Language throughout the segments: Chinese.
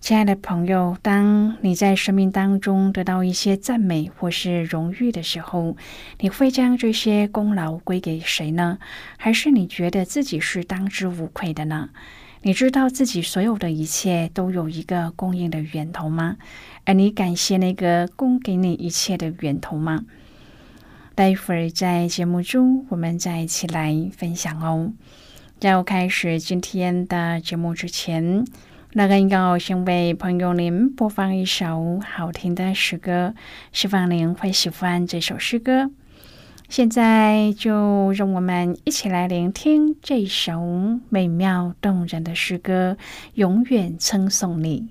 亲爱的朋友，当你在生命当中得到一些赞美或是荣誉的时候，你会将这些功劳归给谁呢？还是你觉得自己是当之无愧的呢？你知道自己所有的一切都有一个供应的源头吗？而你感谢那个供给你一切的源头吗？待会儿在节目中，我们再一起来分享哦。在开始今天的节目之前。那个应该我先为朋友您播放一首好听的诗歌，希望您会喜欢这首诗歌。现在就让我们一起来聆听这首美妙动人的诗歌，永远称颂你。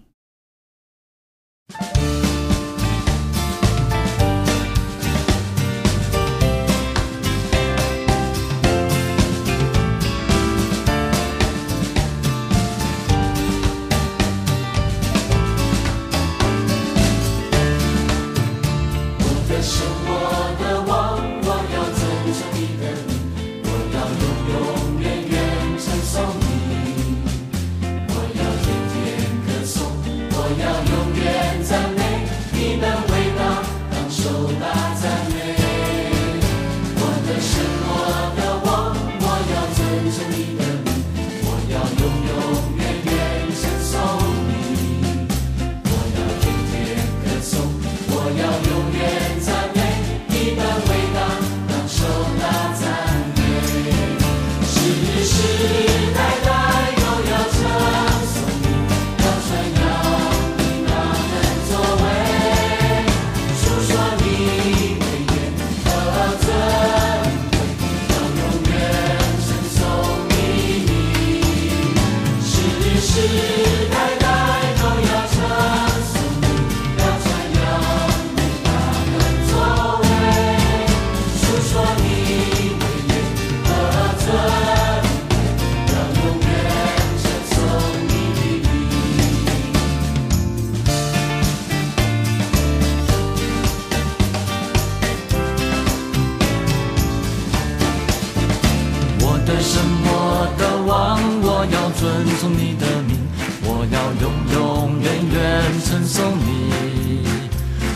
颂你的名，我要永永远远称颂你，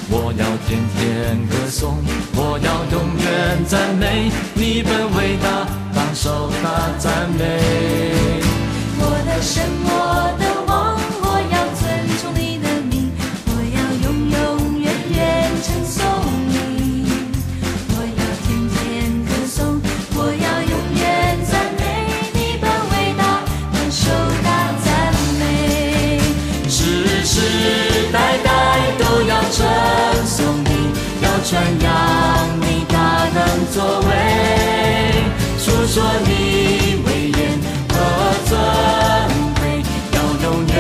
我要天天歌颂，我要永远赞美你的伟大，当受他赞美。我的，说你威严和尊贵，要永远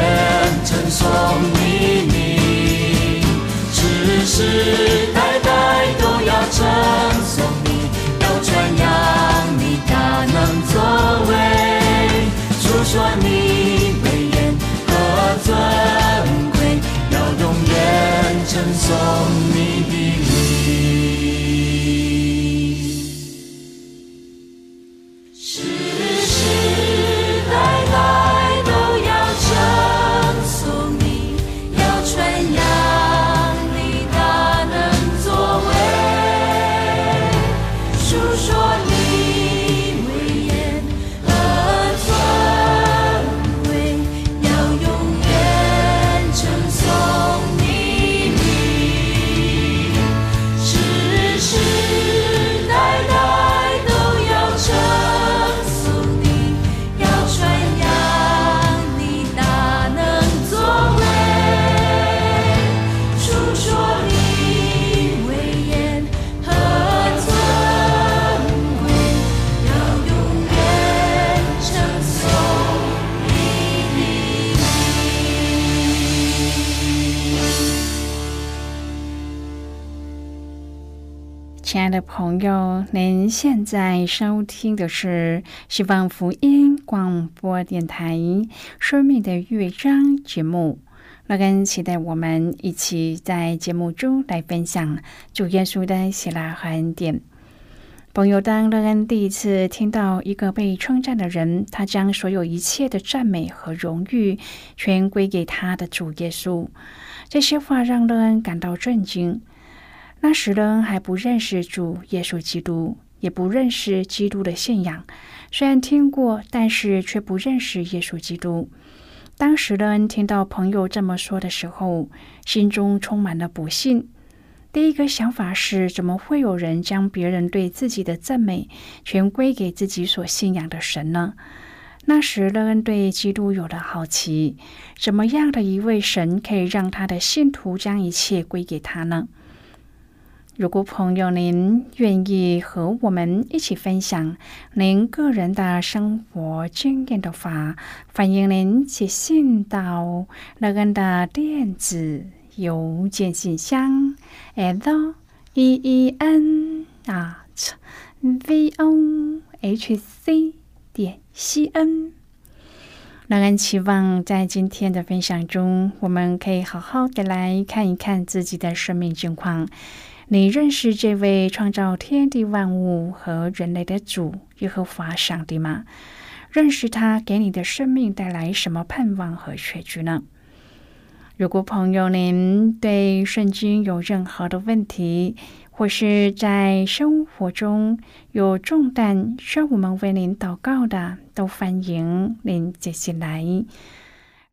称颂你名，世世代代都要称颂你，要传扬你大能作为，主说你。亲爱的朋友，您现在收听的是希望福音广播电台《生命的乐章》节目。乐根期待我们一起在节目中来分享主耶稣的喜乐和恩典。朋友，当乐恩第一次听到一个被称赞的人，他将所有一切的赞美和荣誉全归给他的主耶稣，这些话让乐恩感到震惊。那时人还不认识主耶稣基督，也不认识基督的信仰。虽然听过，但是却不认识耶稣基督。当时人听到朋友这么说的时候，心中充满了不信。第一个想法是：怎么会有人将别人对自己的赞美全归给自己所信仰的神呢？那时人对基督有了好奇：怎么样的一位神可以让他的信徒将一切归给他呢？如果朋友您愿意和我们一起分享您个人的生活经验的话，欢迎您写信到乐恩的电子邮件信箱：l e e n at v o h c 点 c n。乐恩期望在今天的分享中，我们可以好好的来看一看自己的生命境况。你认识这位创造天地万物和人类的主耶和华上帝吗？认识他给你的生命带来什么盼望和结局呢？如果朋友您对圣经有任何的问题，或是在生活中有重担需要我们为您祷告的，都欢迎您接起来。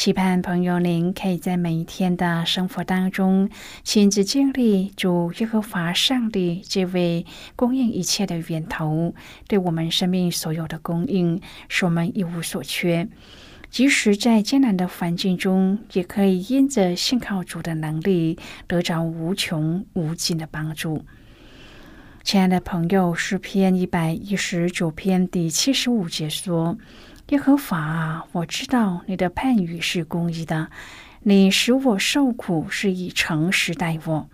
期盼朋友，您可以在每一天的生活当中亲自经历主耶和华上帝这位供应一切的源头，对我们生命所有的供应，使我们一无所缺。即使在艰难的环境中，也可以因着信靠主的能力，得着无穷无尽的帮助。亲爱的朋友，诗篇一百一十九篇第七十五节说。耶和华，我知道你的判语是公义的，你使我受苦是以诚实待我。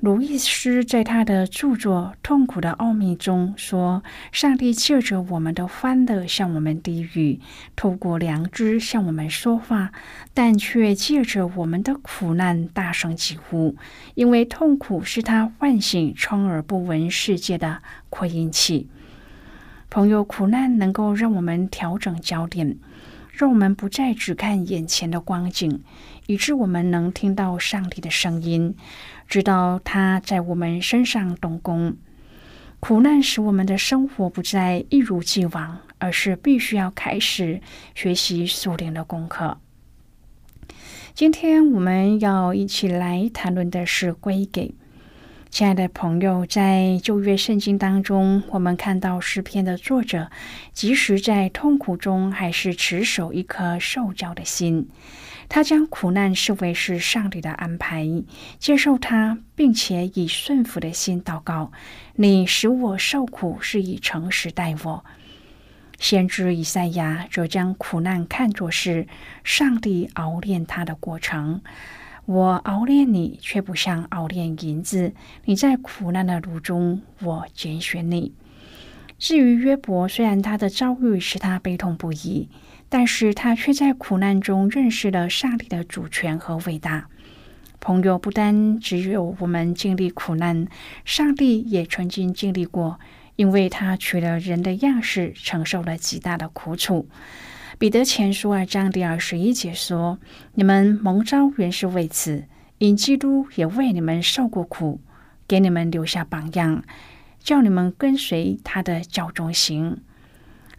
鲁易斯在他的著作《痛苦的奥秘》中说：“上帝借着我们的欢乐向我们低语，透过良知向我们说话，但却借着我们的苦难大声疾呼，因为痛苦是他唤醒充耳不闻世界的扩音器。”朋友，苦难能够让我们调整焦点，让我们不再只看眼前的光景，以致我们能听到上帝的声音，知道他在我们身上动工。苦难使我们的生活不再一如既往，而是必须要开始学习属灵的功课。今天我们要一起来谈论的是归给。亲爱的朋友，在旧约圣经当中，我们看到诗篇的作者，即使在痛苦中，还是持守一颗受教的心。他将苦难视为是上帝的安排，接受他，并且以顺服的心祷告：“你使我受苦，是以诚实待我。”先知以赛亚则将苦难看作是上帝熬炼他的过程。我熬炼你，却不像熬炼银子。你在苦难的炉中，我拣选你。至于约伯，虽然他的遭遇使他悲痛不已，但是他却在苦难中认识了上帝的主权和伟大。朋友，不单只有我们经历苦难，上帝也曾经经历过，因为他取了人的样式，承受了极大的苦楚。彼得前书二章第二十一节说：“你们蒙召原是为此，因基督也为你们受过苦，给你们留下榜样，叫你们跟随他的脚中行。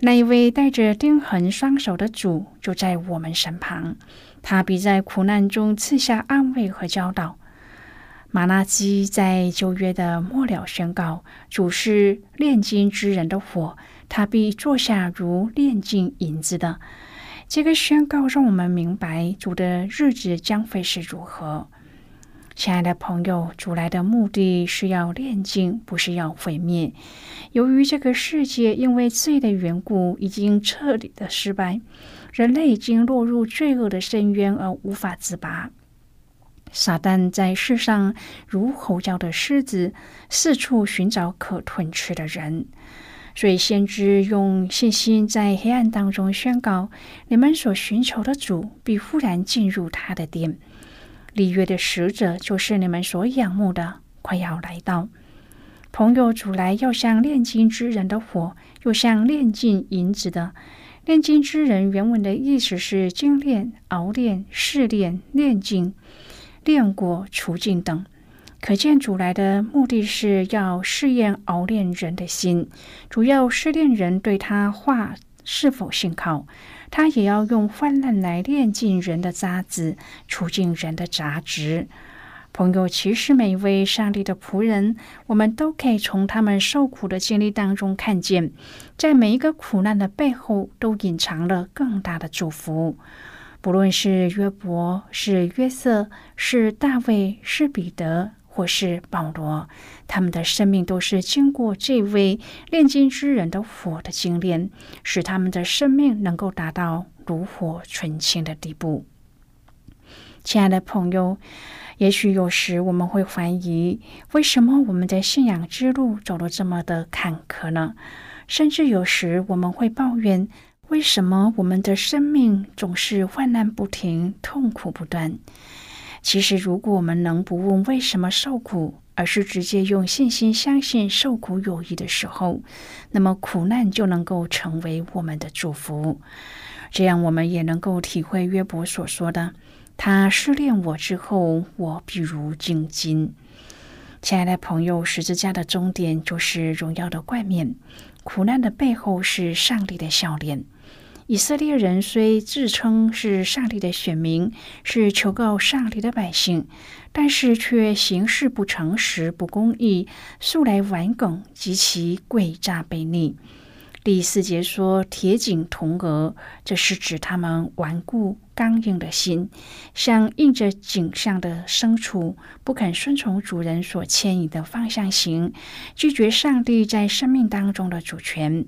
那一位带着钉痕双手的主就在我们身旁，他必在苦难中赐下安慰和教导。”马拉基在旧约的末了宣告：“主是炼金之人的火。”他必坐下如炼金银子的。这个宣告让我们明白主的日子将会是如何。亲爱的朋友，主来的目的是要炼净，不是要毁灭。由于这个世界因为罪的缘故已经彻底的失败，人类已经落入罪恶的深渊而无法自拔。撒旦在世上如吼叫的狮子，四处寻找可吞吃的人。所以先知用信心在黑暗当中宣告：你们所寻求的主必忽然进入他的殿。立约的使者就是你们所仰慕的，快要来到。朋友主来，要像炼金之人的火，又像炼金银子的。炼金之人原文的意思是精炼、熬炼、试炼、炼金。炼过、除尽等，可见主来的目的是要试验熬炼人的心，主要试炼人对他话是否信靠。他也要用患难来炼尽人的渣子，除尽人的杂质。朋友，其实每一位上帝的仆人，我们都可以从他们受苦的经历当中看见，在每一个苦难的背后，都隐藏了更大的祝福。不论是约伯，是约瑟，是大卫，是彼得，或是保罗，他们的生命都是经过这位炼金之人的火的精炼，使他们的生命能够达到炉火纯青的地步。亲爱的朋友，也许有时我们会怀疑，为什么我们的信仰之路走得这么的坎坷呢？甚至有时我们会抱怨。为什么我们的生命总是患难不停、痛苦不断？其实，如果我们能不问为什么受苦，而是直接用信心相信受苦有益的时候，那么苦难就能够成为我们的祝福。这样，我们也能够体会约伯所说的：“他试炼我之后，我必如精金。”亲爱的朋友，十字架的终点就是荣耀的冠冕，苦难的背后是上帝的笑脸。以色列人虽自称是上帝的选民，是求告上帝的百姓，但是却行事不诚实、不公义，素来顽梗，极其诡诈悖逆。第四节说：“铁颈铜额”，这是指他们顽固刚硬的心，像印着颈上的牲畜，不肯顺从主人所牵引的方向行，拒绝上帝在生命当中的主权。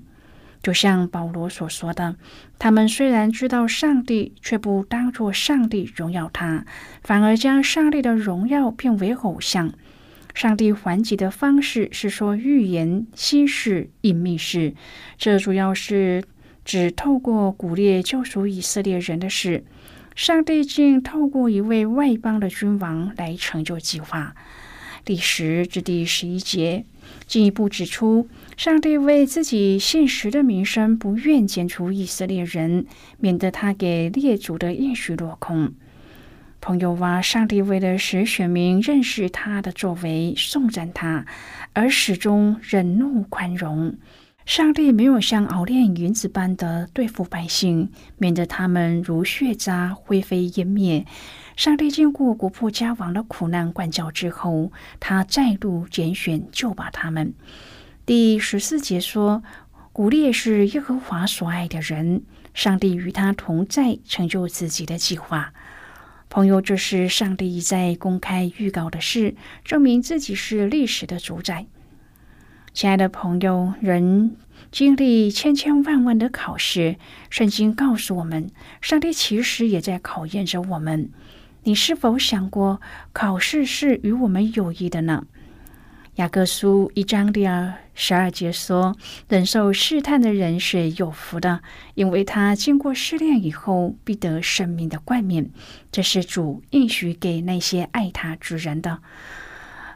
就像保罗所说的，他们虽然知道上帝，却不当作上帝荣耀他，反而将上帝的荣耀变为偶像。上帝还击的方式是说预言、心事、隐秘事，这主要是指透过鼓励救赎以色列人的事。上帝竟透过一位外邦的君王来成就计划。第十至第十一节进一步指出。上帝为自己现实的名声，不愿剪除以色列人，免得他给列祖的应许落空。朋友啊，上帝为了使选民认识他的作为，颂赞他，而始终忍怒宽容。上帝没有像熬炼云子般的对付百姓，免得他们如血渣灰飞烟灭。上帝经过国破家亡的苦难管教之后，他再度拣选救拔他们。第十四节说：“古列是耶和华所爱的人，上帝与他同在，成就自己的计划。”朋友，这是上帝在公开预告的事，证明自己是历史的主宰。亲爱的朋友，人经历千千万万的考试，圣经告诉我们，上帝其实也在考验着我们。你是否想过，考试是与我们有益的呢？雅各书一章第二十二节说：“忍受试探的人是有福的，因为他经过试炼以后，必得生命的冠冕。这是主应许给那些爱他之人的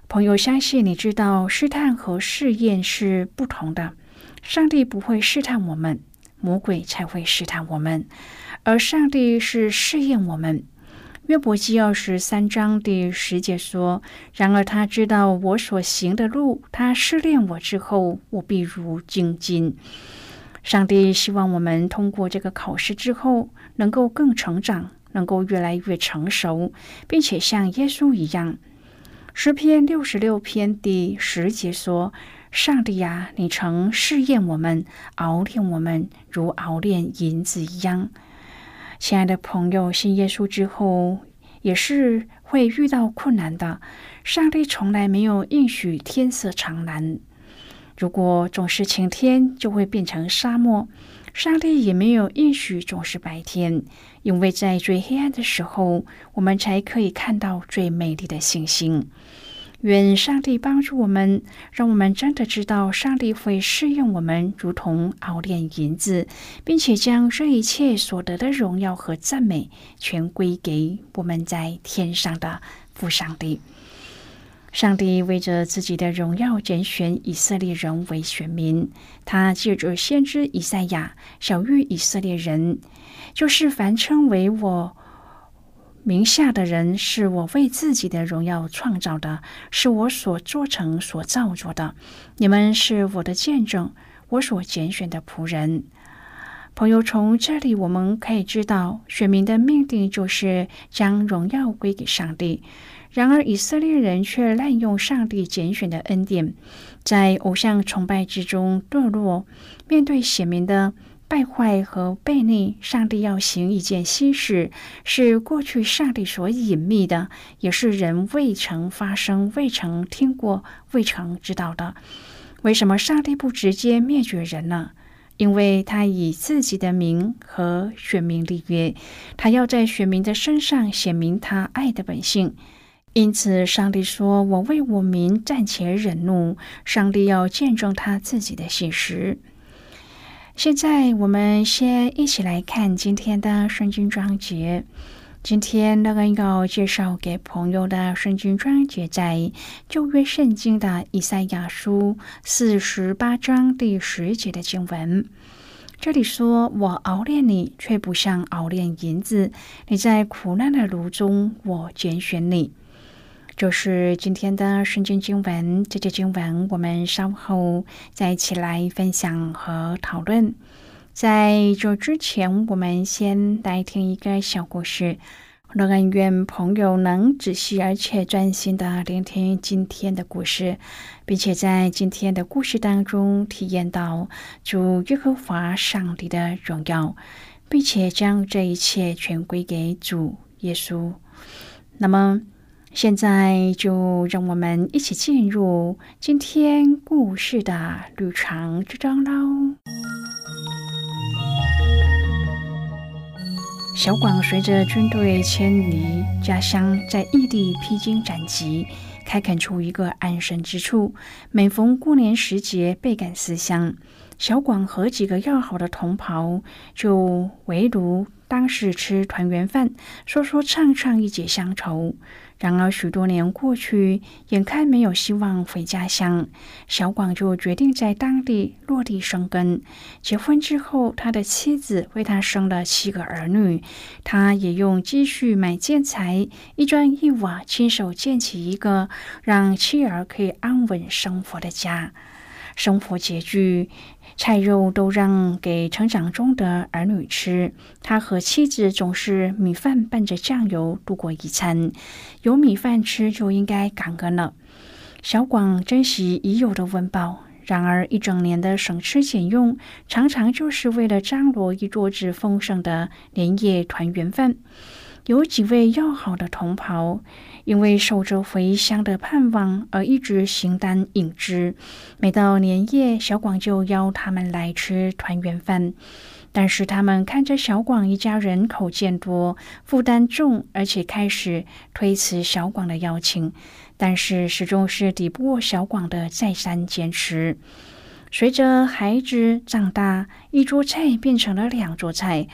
朋友。相信你知道，试探和试验是不同的。上帝不会试探我们，魔鬼才会试探我们，而上帝是试验我们。”约伯记二十三章第十节说：“然而他知道我所行的路，他试炼我之后，我必如精金。”上帝希望我们通过这个考试之后，能够更成长，能够越来越成熟，并且像耶稣一样。诗篇六十六篇第十节说：“上帝呀，你曾试验我们，熬炼我们，如熬炼银子一样。”亲爱的朋友，信耶稣之后，也是会遇到困难的。上帝从来没有应许天色常蓝。如果总是晴天，就会变成沙漠。上帝也没有应许总是白天，因为在最黑暗的时候，我们才可以看到最美丽的星星。愿上帝帮助我们，让我们真的知道上帝会试用我们，如同熬炼银子，并且将这一切所得的荣耀和赞美，全归给我们在天上的父上帝。上帝为着自己的荣耀拣选以色列人为选民，他借着先知以赛亚小谕以色列人，就是凡称为我。名下的人是我为自己的荣耀创造的，是我所做成、所造作的。你们是我的见证，我所拣选的仆人。朋友，从这里我们可以知道，选民的命定就是将荣耀归给上帝。然而，以色列人却滥用上帝拣选的恩典，在偶像崇拜之中堕落。面对显明的。败坏和悖逆，上帝要行一件新事，是过去上帝所隐秘的，也是人未曾发生、未曾听过、未曾知道的。为什么上帝不直接灭绝人呢？因为他以自己的名和选民立约，他要在选民的身上显明他爱的本性。因此，上帝说：“我为我民暂且忍怒。”上帝要见证他自己的信实。现在我们先一起来看今天的圣经章节。今天那个要介绍给朋友的圣经章节，在旧约圣经的以赛亚书四十八章第十节的经文。这里说：“我熬炼你，却不像熬炼银子；你在苦难的炉中，我拣选你。”就是今天的圣经经文，这节经文我们稍后再一起来分享和讨论。在这之前，我们先来听一个小故事。我愿朋友能仔细而且专心的聆听今天的故事，并且在今天的故事当中体验到主耶和华上帝的荣耀，并且将这一切全归给主耶稣。那么。现在就让我们一起进入今天故事的旅程之中喽。小广随着军队迁离家乡，在异地披荆斩棘，开垦出一个安身之处。每逢过年时节，倍感思乡。小广和几个要好的同袍就围炉。当时吃团圆饭，说说唱唱，一解乡愁。然而许多年过去，眼看没有希望回家乡，小广就决定在当地落地生根。结婚之后，他的妻子为他生了七个儿女，他也用积蓄买建材，一砖一瓦，亲手建起一个让妻儿可以安稳生活的家。生活拮据。菜肉都让给成长中的儿女吃，他和妻子总是米饭拌着酱油度过一餐。有米饭吃就应该感恩了。小广珍惜已有的温饱，然而一整年的省吃俭用，常常就是为了张罗一桌子丰盛的年夜团圆饭。有几位要好的同袍，因为守着回乡的盼望而一直形单影只。每到年夜，小广就邀他们来吃团圆饭。但是他们看着小广一家人口见多，负担重，而且开始推辞小广的邀请。但是始终是抵不过小广的再三坚持。随着孩子长大，一桌菜变成了两桌菜。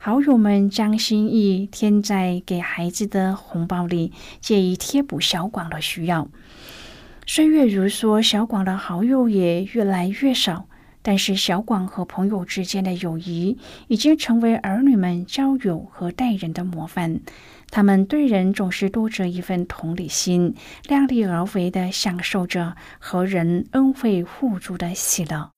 好友们将心意添在给孩子的红包里，借以贴补小广的需要。岁月如梭，小广的好友也越来越少。但是，小广和朋友之间的友谊已经成为儿女们交友和待人的模范。他们对人总是多着一份同理心，量力而为的享受着和人恩惠互助的喜乐。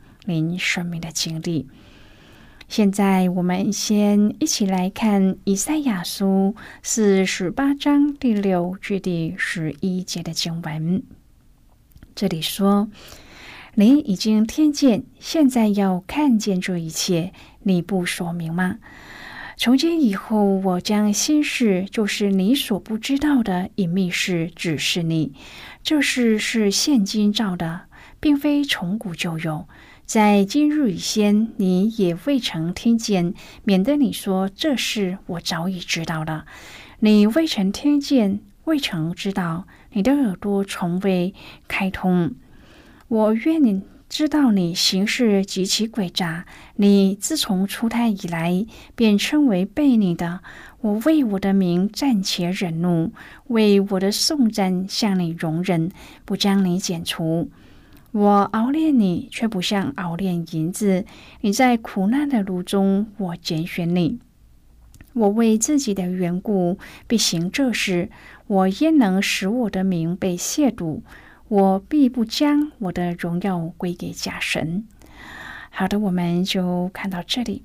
您生命的经历。现在，我们先一起来看以赛亚书四十八章第六至第十一节的经文。这里说。你已经听见，现在要看见这一切，你不说明吗？从今以后，我将心事，就是你所不知道的隐秘事，指示你。这事是现今造的，并非从古就有。在今日以先，你也未曾听见，免得你说这事我早已知道了。你未曾听见，未曾知道，你的耳朵从未开通。我愿你知道，你行事极其诡诈。你自从出胎以来，便称为悖逆的。我为我的名暂且忍怒，为我的颂赞向你容忍，不将你剪除。我熬炼你，却不像熬炼银子。你在苦难的炉中，我拣选你。我为自己的缘故必行这事。我焉能使我的名被亵渎？我必不将我的荣耀归给假神。好的，我们就看到这里。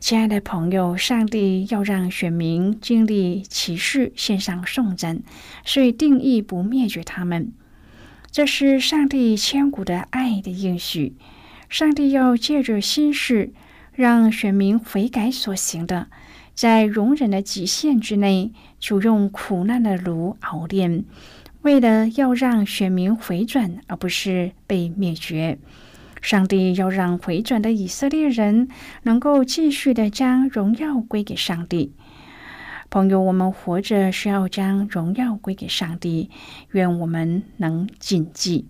亲爱的朋友，上帝要让选民经历启示，献上颂赞，所以定义不灭绝他们。这是上帝千古的爱的应许。上帝要借着心事，让选民悔改所行的，在容忍的极限之内，就用苦难的炉熬炼。为了要让选民回转，而不是被灭绝，上帝要让回转的以色列人能够继续的将荣耀归给上帝。朋友，我们活着需要将荣耀归给上帝，愿我们能谨记。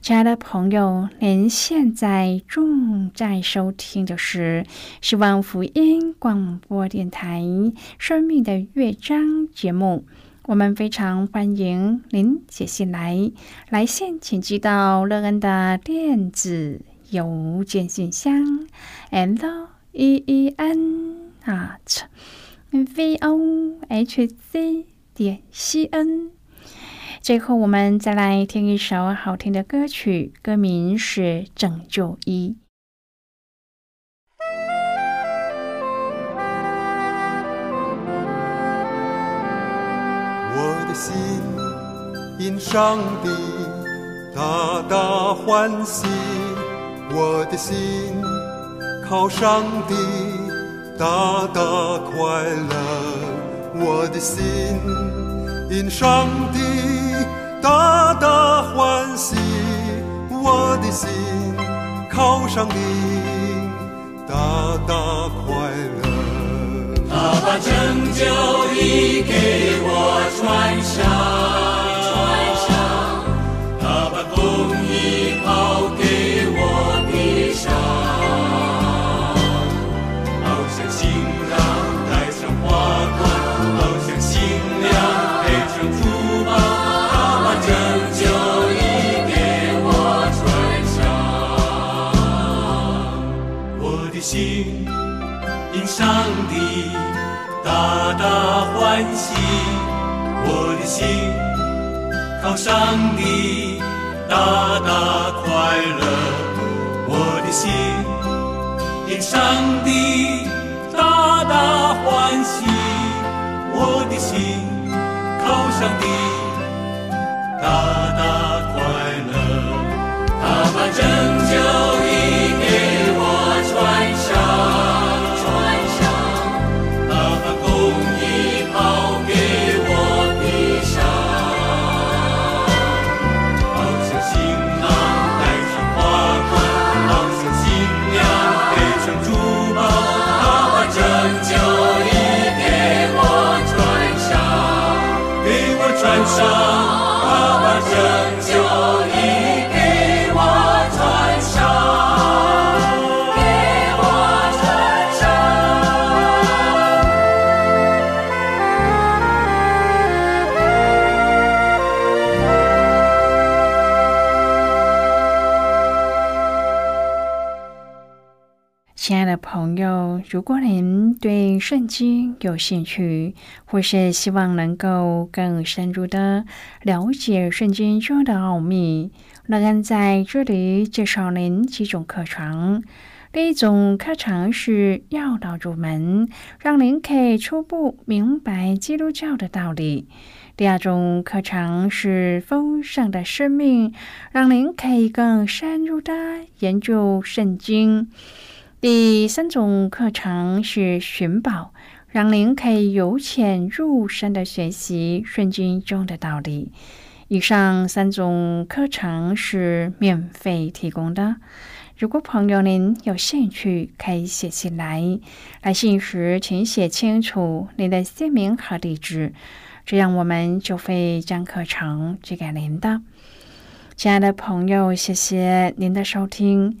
亲爱的朋友，您现在正在收听的是希望福音广播电台《生命的乐章》节目。我们非常欢迎您写信来，来信请寄到乐恩的电子邮件信箱，l e e n at v o h c 点 c n。最后，我们再来听一首好听的歌曲，歌名是《拯救一》。我的心因上帝大大欢喜，我的心靠上帝大大快乐，我的心因上帝大大欢喜，我的心靠上帝大大快乐。他把拯救衣给我穿上，他把公义靠上帝，大大快乐，我的心因上帝大大欢喜，我的心靠上帝，圣经有兴趣，或是希望能够更深入的了解圣经中的奥秘，乐恩在这里介绍您几种课程。第一种课程是要道入门，让您可以初步明白基督教的道理。第二种课程是丰盛的生命，让您可以更深入的研究圣经。第三种课程是寻宝，让您可以由浅入深的学习圣经中的道理。以上三种课程是免费提供的。如果朋友您有兴趣，可以写信来。来信时请写清楚您的姓名和地址，这样我们就会将课程寄给您的。亲爱的朋友，谢谢您的收听。